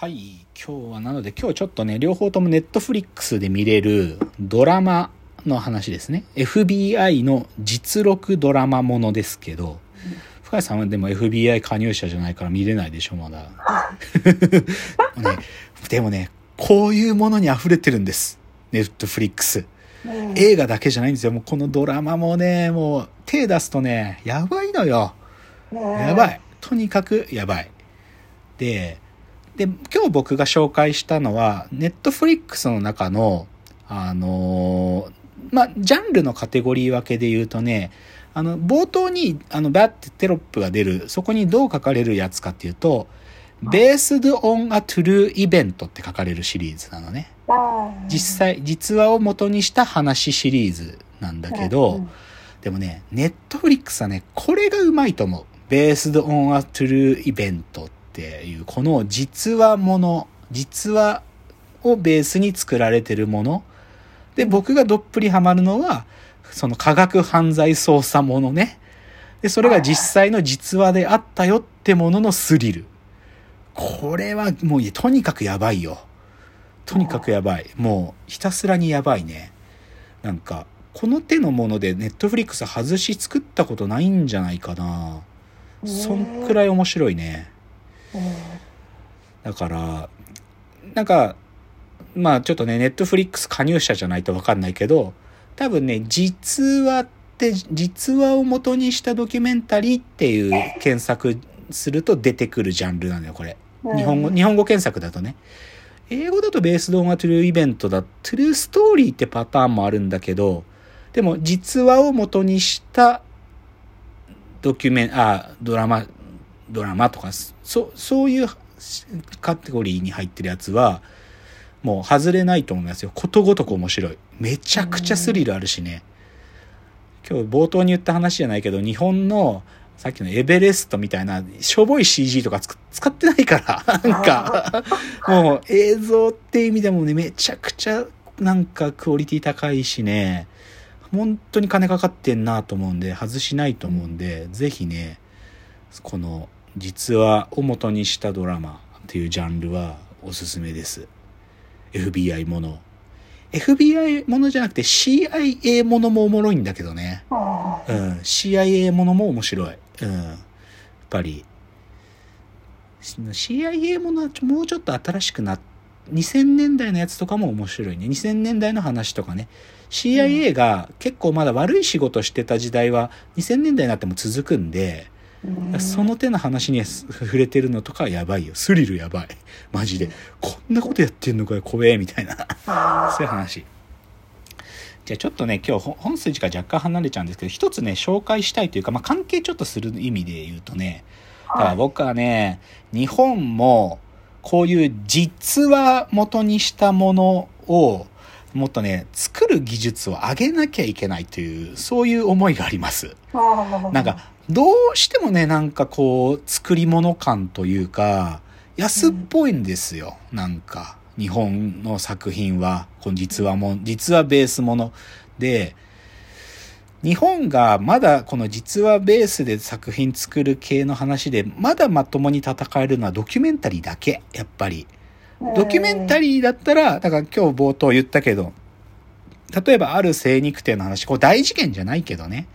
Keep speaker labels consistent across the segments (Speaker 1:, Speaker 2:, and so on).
Speaker 1: はい今日はなので今日ちょっとね両方ともネットフリックスで見れるドラマの話ですね。FBI の実録ドラマものですけど、深谷さんはでも FBI 加入者じゃないから見れないでしょまだ、ね、でもねこういうものに溢れてるんです。ネットフリックス。映画だけじゃないんですよ。もうこのドラマもねもう手出すとねやばいのよ。やばい。とにかくやばい。でで、今日僕が紹介したのは、ネットフリックスの中の、あのー、まあ、ジャンルのカテゴリー分けで言うとね、あの、冒頭に、あの、バッてテロップが出る、そこにどう書かれるやつかっていうと、Based on a True Event って書かれるシリーズなのね。実際、実話を元にした話シリーズなんだけど、でもね、ネットフリックスはね、これがうまいと思う。Based on a True Event っていうこの実話もの実話をベースに作られてるもの。で僕がどっぷりハマるのはその科学犯罪捜査ものね。でそれが実際の実話であったよってもののスリル。これはもうとにかくやばいよ。とにかくやばい。もうひたすらにやばいね。なんかこの手のものでネットフリックス外し作ったことないんじゃないかな。そんくらい面白いねだからなんかまあちょっとねネットフリックス加入者じゃないと分かんないけど多分ね実話って実話を元にしたドキュメンタリーっていう検索すると出てくるジャンルなのよこれ。日本語日本語検索だとね。英語だとベースドオンはトゥルーイベントだトゥルーストーリーってパターンもあるんだけどでも実話を元にしたドキュメンあドラマドラマとか、そ、そういうカテゴリーに入ってるやつは、もう外れないと思いますよ。ことごとく面白い。めちゃくちゃスリルあるしね。今日冒頭に言った話じゃないけど、日本のさっきのエベレストみたいな、しょぼい CG とか使ってないから、なんか、もう映像って意味でもね、めちゃくちゃなんかクオリティ高いしね、本当に金かかってんなと思うんで、外しないと思うんで、ぜひね、この実話を元にしたドラマっていうジャンルはおすすめです。FBI もの。FBI ものじゃなくて CIA ものもおもろいんだけどね。うん。CIA ものも面白い。うん。やっぱり、CIA ものはもうちょっと新しくなっ2000年代のやつとかも面白いね。2000年代の話とかね。CIA が結構まだ悪い仕事してた時代は2000年代になっても続くんで、その手の話に触れてるのとかやばいよ。スリルやばい。マジで。こんなことやってんのかよ、怖え、みたいな。そういう話。じゃあちょっとね、今日本筋から若干離れちゃうんですけど、一つね、紹介したいというか、まあ、関係ちょっとする意味で言うとね、だから僕はね、日本も、こういう実話元にしたものを、もっとね、作る技術を上げなきゃいけないという、そういう思いがあります。なんか、どうしてもね、なんかこう、作り物感というか、安っぽいんですよ。うん、なんか、日本の作品は、この実話も、実話ベースもので、日本がまだこの実話ベースで作品作る系の話で、まだまともに戦えるのはドキュメンタリーだけ、やっぱり。ドキュメンタリーだったら、だから今日冒頭言ったけど、例えばある精肉店の話、これ大事件じゃないけどね。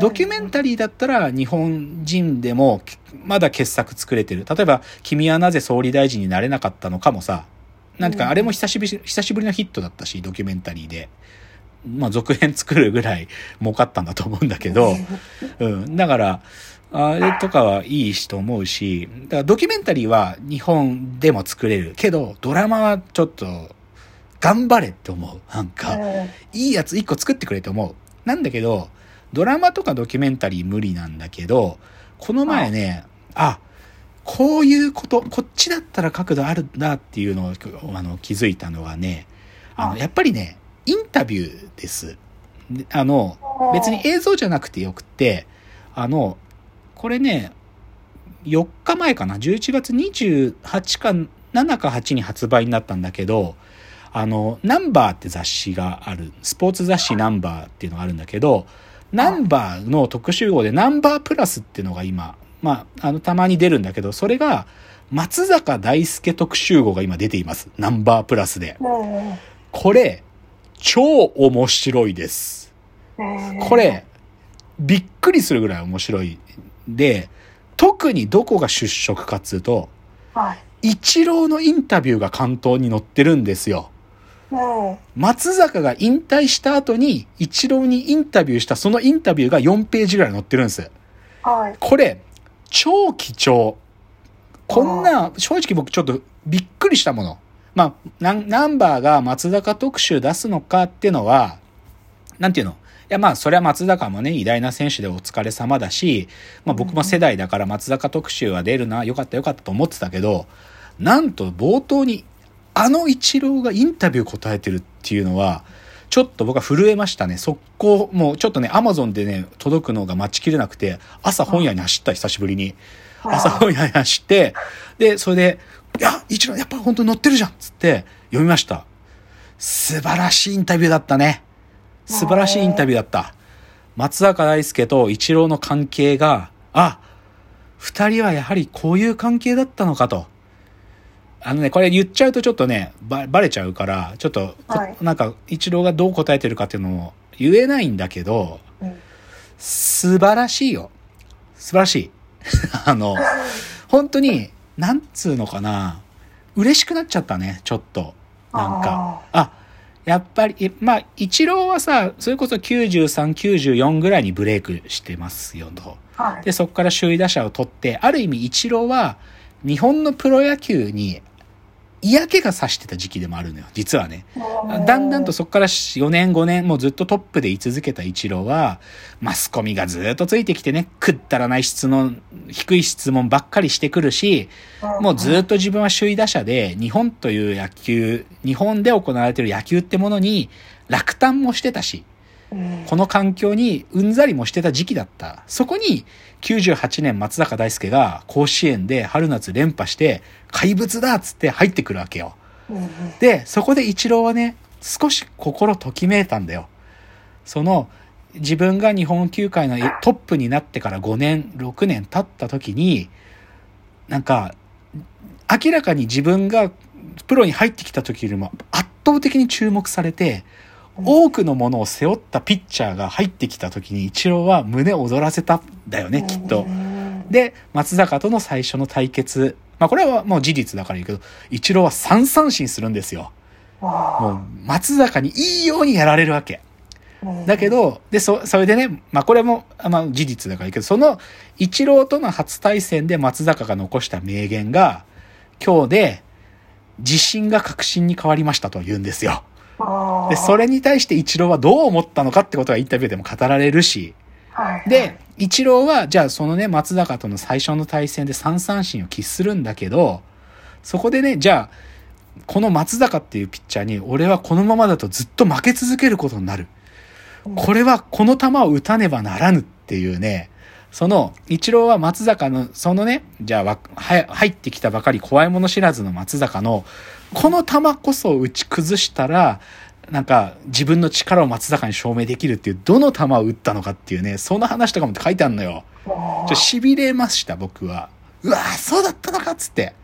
Speaker 1: ドキュメンタリーだったら日本人でもまだ傑作作れてる。例えば、君はなぜ総理大臣になれなかったのかもさ、なんていうか、あれも久しぶり、久しぶりのヒットだったし、ドキュメンタリーで。まあ、続編作るぐらい 儲かったんだと思うんだけど、うん。だから、あれとかはいいしと思うし、だからドキュメンタリーは日本でも作れる。けど、ドラマはちょっと、頑張れって思う。なんか、いいやつ一個作ってくれと思う。なんだけど、ドラマとかドキュメンタリー無理なんだけど、この前ね、あ、こういうこと、こっちだったら角度あるんだっていうのをあの気づいたのはね、あの、やっぱりね、インタビューです。あの、別に映像じゃなくてよくて、あの、これね、4日前かな、11月28か7か8に発売になったんだけど、あの、ナンバーって雑誌がある、スポーツ雑誌ナンバーっていうのがあるんだけど、ナンバーの特集号でナンバープラスっていうのが今、まあ、あの、たまに出るんだけど、それが、松坂大輔特集号が今出ています。ナンバープラスで。これ、超面白いです。これ、びっくりするぐらい面白い。で、特にどこが出色かっつうと、
Speaker 2: はい。
Speaker 1: 一郎のインタビューが関東に載ってるんですよ。松坂が引退した後に、一郎にインタビューしたそのインタビューが4ページぐらい載ってるんです。
Speaker 2: はい。
Speaker 1: これ、超貴重。こんな、正直僕ちょっとびっくりしたもの。まあ、ナンナンバーが松坂特集出すのかっていうのは、なんていうの？いやまあ、それは松坂もね、偉大な選手でお疲れ様だし、まあ僕も世代だから松坂特集は出るな、よかったよかったと思ってたけど、なんと冒頭に、あの一郎がインタビュー答えてるっていうのは、ちょっと僕は震えましたね。速攻、もうちょっとね、アマゾンでね、届くのが待ちきれなくて、朝本屋に走った、久しぶりに。朝本屋に走って、で、それで、いや、一郎やっぱ本当に載ってるじゃんっつって読みました。素晴らしいインタビューだったね。素晴らしいインタビューだった。松坂大輔と一郎の関係が、あ、二人はやはりこういう関係だったのかと。あのね、これ言っちゃうとちょっとね、ば、ばれちゃうから、ちょっとこ、
Speaker 2: はい
Speaker 1: なんか、一郎がどう答えてるかっていうのを言えないんだけど、
Speaker 2: うん
Speaker 1: 素晴らしいよ。素晴らしい。あの、本当に、なんつうのかな、嬉しくなっちゃったね、ちょっと。なんか。あ、やっぱり、えまあ、一郎はさ、それこそ93、94ぐらいにブレイクしてますよと。
Speaker 2: はい。
Speaker 1: で、そこから首位打者を取って、ある意味一郎は、日本のプロ野球に嫌気がさしてた時期でもあるのよ、実はね。だんだんとそこから4年5年もうずっとトップで居続けた一郎は、マスコミがずっとついてきてね、くったらない質問、低い質問ばっかりしてくるし、もうずっと自分は首位打者で、日本という野球、日本で行われてる野球ってものに落胆もしてたし、この環境にうんざりもしてた時期だった。そこに98年松坂大輔が甲子園で春夏連覇して怪物だっつって入ってくるわけよ。
Speaker 2: うん
Speaker 1: で、そこで一郎はね、少し心ときめいたんだよ。その、自分が日本球界のトップになってから5年、6年経った時に、なんか、明らかに自分がプロに入ってきた時よりも圧倒的に注目されて、多くのものを背負ったピッチャーが入ってきた時に一郎は胸を躍らせたんだよね、きっと。で、松坂との最初の対決。まあこれはもう事実だから言うけど、一郎は3三振するんですよ。もう松坂にいいようにやられるわけ。だけど、で、そ、それでね、まあこれも、まあ事実だから言うけど、その一郎との初対戦で松坂が残した名言が、今日で自信が確信に変わりましたと言うんですよ。で、それに対して一郎はどう思ったのかってことがインタビューでも語られるし、で、一郎は、じゃあそのね、松坂との最初の対戦で3三振を喫するんだけど、そこでね、じゃあ、この松坂っていうピッチャーに、俺はこのままだとずっと負け続けることになる。これはこの球を打たねばならぬっていうね、その、一郎は松坂の、そのね、じゃあ、は入ってきたばかり怖いもの知らずの松坂の、この球こそ打ち崩したら、なんか自分の力を松坂に証明できるっていう、どの球を打ったのかっていうね、その話とかも書いてあるのよ。ちょ痺れました、僕は。うわ、そうだったのかっつって。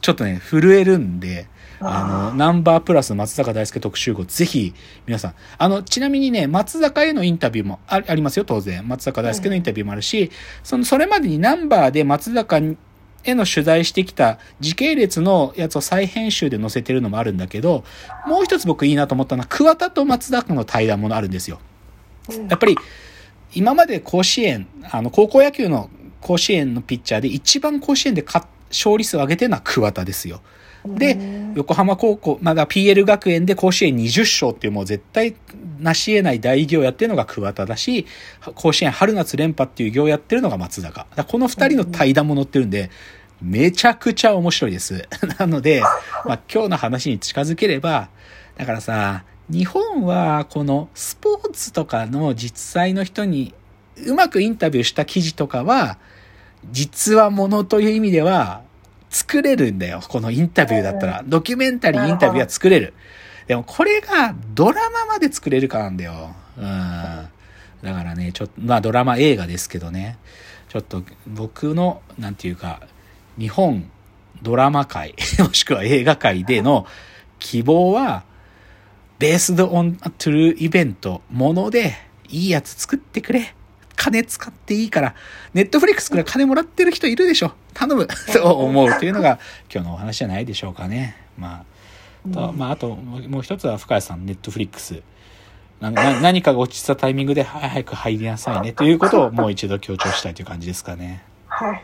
Speaker 1: ちょっとね、震えるんで、あの、ナンバープラス松坂大輔特集号、ぜひ、皆さん。あの、ちなみにね、松坂へのインタビューもあありますよ、当然。松坂大輔のインタビューもあるし、その、それまでにナンバーで松坂への取材してきた時系列のやつを再編集で載せてるのもあるんだけど、もう一つ僕いいなと思ったのは、桑田と松坂の対談もあるんですよ。やっぱり、今まで甲子園、あの、高校野球の甲子園のピッチャーで一番甲子園で勝勝利数を上げてるのは桑田ですよ。で、横浜高校、まだ PL 学園で甲子園20勝っていうもう絶対成し得ない大偉業をやってるのが桑田だし、甲子園春夏連覇っていう業をやってるのが松坂。この二人の対談も載ってるんで、めちゃくちゃ面白いです。なので、まあ今日の話に近づければ、だからさ、日本はこのスポーツとかの実際の人にうまくインタビューした記事とかは、実話ものという意味では作れるんだよ。このインタビューだったら。ドキュメンタリーインタビューは作れる。でもこれがドラマまで作れるかなんだよ。うん。だからね、ちょっと、まあドラマ映画ですけどね。ちょっと僕の、なんていうか、日本ドラマ界、もしくは映画界での希望は、ベースドオントゥルーイベント、もので、いいやつ作ってくれ。金使っていいから、ネットフリックスから金もらってる人いるでしょ。頼む。と思うというのが今日のお話じゃないでしょうかね。まあ、とまあ、あともう一つは深谷さん、ネットフリックス。何かが落ちたタイミングで早く入りなさいねということをもう一度強調したいという感じですかね。
Speaker 2: はい。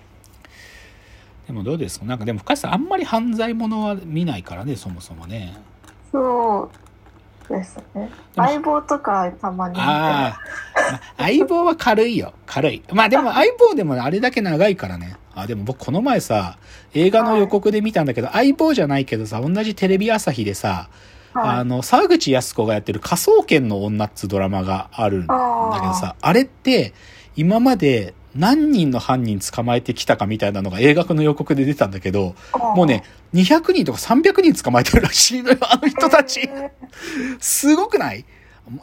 Speaker 1: でもどうですか？なんかでも深谷さんあんまり犯罪者は見ないからね、そもそもね。
Speaker 2: そうですね。相棒とかたまに。
Speaker 1: ああ、相棒は軽いよ。軽い。まあでも相棒でもあれだけ長いからね。あ、でも僕この前さ、映画の予告で見たんだけど、はい、相棒じゃないけどさ、同じテレビ朝日でさ、あの、沢口靖子がやってる科捜研の女っつドラマがあるんだけどさ、あれって、今まで何人の犯人捕まえてきたかみたいなのが映画の予告で出たんだけど、もうね、200人とか300人捕まえてるらしいのよ、あの人たち。すごくない？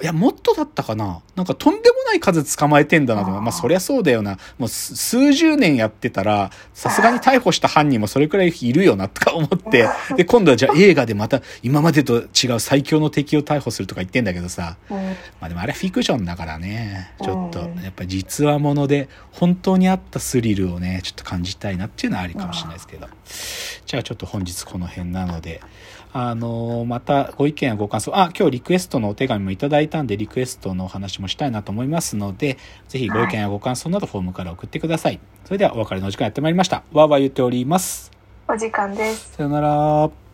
Speaker 1: いや、もっとだったかななんかとんでもない数捕まえてんだなと。まあ、そりゃそうだよな。もう数十年やってたら、さすがに逮捕した犯人もそれくらいいるよな、とか思って。で、今度はじゃあ映画でまた今までと違う最強の敵を逮捕するとか言ってんだけどさ。まあでもあれフィクションだからね。ちょっと、やっぱ実話もので、本当にあったスリルをね、ちょっと感じたいなっていうのはありかもしれないですけど。じゃあちょっと本日この辺なので、あの、またご意見やご感想、あ、今日リクエストのお手紙もいただいたんで、リクエストのお話もしたいなと思いますので、ぜひご意見やご感想などフォームから送ってください。それではお別れのお時間やってまいりました。わーわー言っております。
Speaker 2: お時間です。
Speaker 1: さよなら。